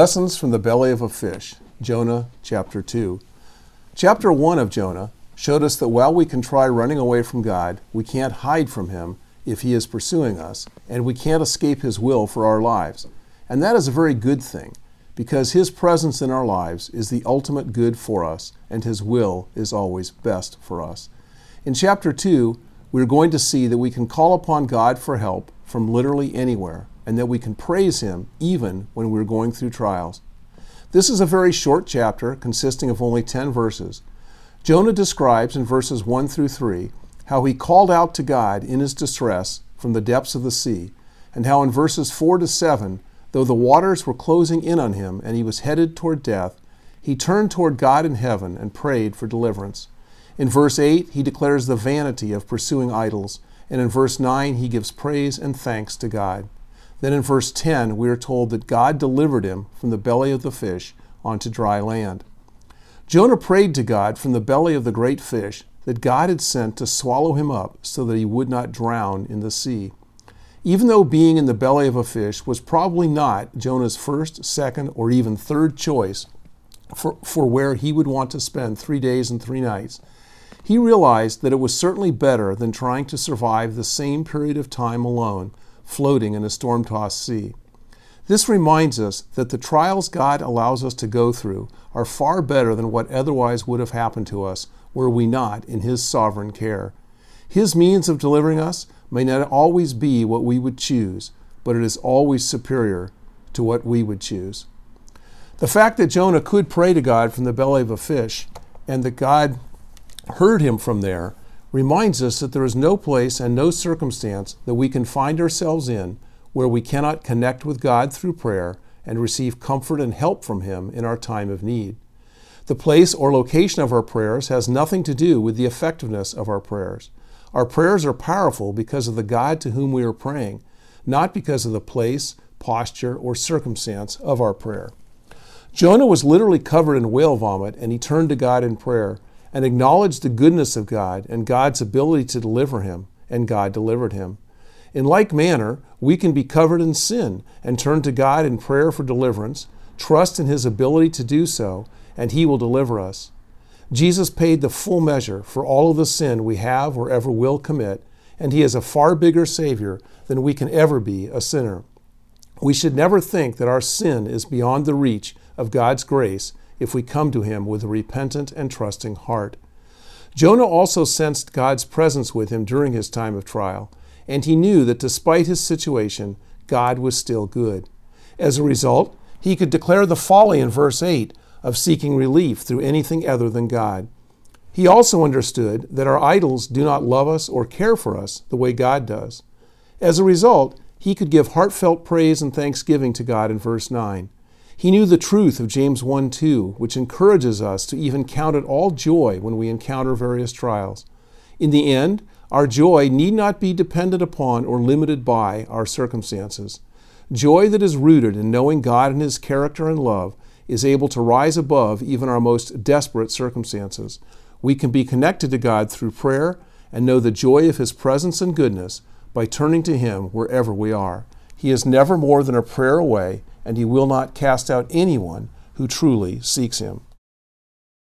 Lessons from the belly of a fish, Jonah chapter 2. Chapter 1 of Jonah showed us that while we can try running away from God, we can't hide from Him if He is pursuing us, and we can't escape His will for our lives. And that is a very good thing, because His presence in our lives is the ultimate good for us, and His will is always best for us. In chapter 2, we're going to see that we can call upon God for help from literally anywhere and that we can praise Him even when we're going through trials. This is a very short chapter consisting of only 10 verses. Jonah describes in verses 1 through 3 how he called out to God in his distress from the depths of the sea, and how in verses 4 to 7, though the waters were closing in on him and he was headed toward death, he turned toward God in heaven and prayed for deliverance. In verse 8, he declares the vanity of pursuing idols, and in verse 9, he gives praise and thanks to God. Then in verse 10, we are told that God delivered him from the belly of the fish onto dry land. Jonah prayed to God from the belly of the great fish that God had sent to swallow him up so that he would not drown in the sea. Even though being in the belly of a fish was probably not Jonah's first, second, or even third choice for, for where he would want to spend three days and three nights, he realized that it was certainly better than trying to survive the same period of time alone floating in a storm tossed sea. This reminds us that the trials God allows us to go through are far better than what otherwise would have happened to us were we not in His sovereign care. His means of delivering us may not always be what we would choose, but it is always superior to what we would choose. The fact that Jonah could pray to God from the belly of a fish and that God heard him from there reminds us that there is no place and no circumstance that we can find ourselves in where we cannot connect with God through prayer and receive comfort and help from Him in our time of need. The place or location of our prayers has nothing to do with the effectiveness of our prayers. Our prayers are powerful because of the God to whom we are praying, not because of the place, posture, or circumstance of our prayer. Jonah was literally covered in whale vomit and he turned to God in prayer and acknowledged the goodness of God and God's ability to deliver him, and God delivered him. In like manner, we can be covered in sin and turn to God in prayer for deliverance, trust in His ability to do so, and He will deliver us. Jesus paid the full measure for all of the sin we have or ever will commit, and He is a far bigger Savior than we can ever be a sinner. We should never think that our sin is beyond the reach of God's grace if we come to him with a repentant and trusting heart. Jonah also sensed God's presence with him during his time of trial, and he knew that despite his situation, God was still good. As a result, he could declare the folly in verse 8 of seeking relief through anything other than God. He also understood that our idols do not love us or care for us the way God does. As a result, he could give heartfelt praise and thanksgiving to God in verse 9. He knew the truth of James 1 2, which encourages us to even count it all joy when we encounter various trials. In the end, our joy need not be dependent upon or limited by our circumstances. Joy that is rooted in knowing God and His character and love is able to rise above even our most desperate circumstances. We can be connected to God through prayer and know the joy of His presence and goodness by turning to Him wherever we are. He is never more than a prayer away, and he will not cast out anyone who truly seeks him.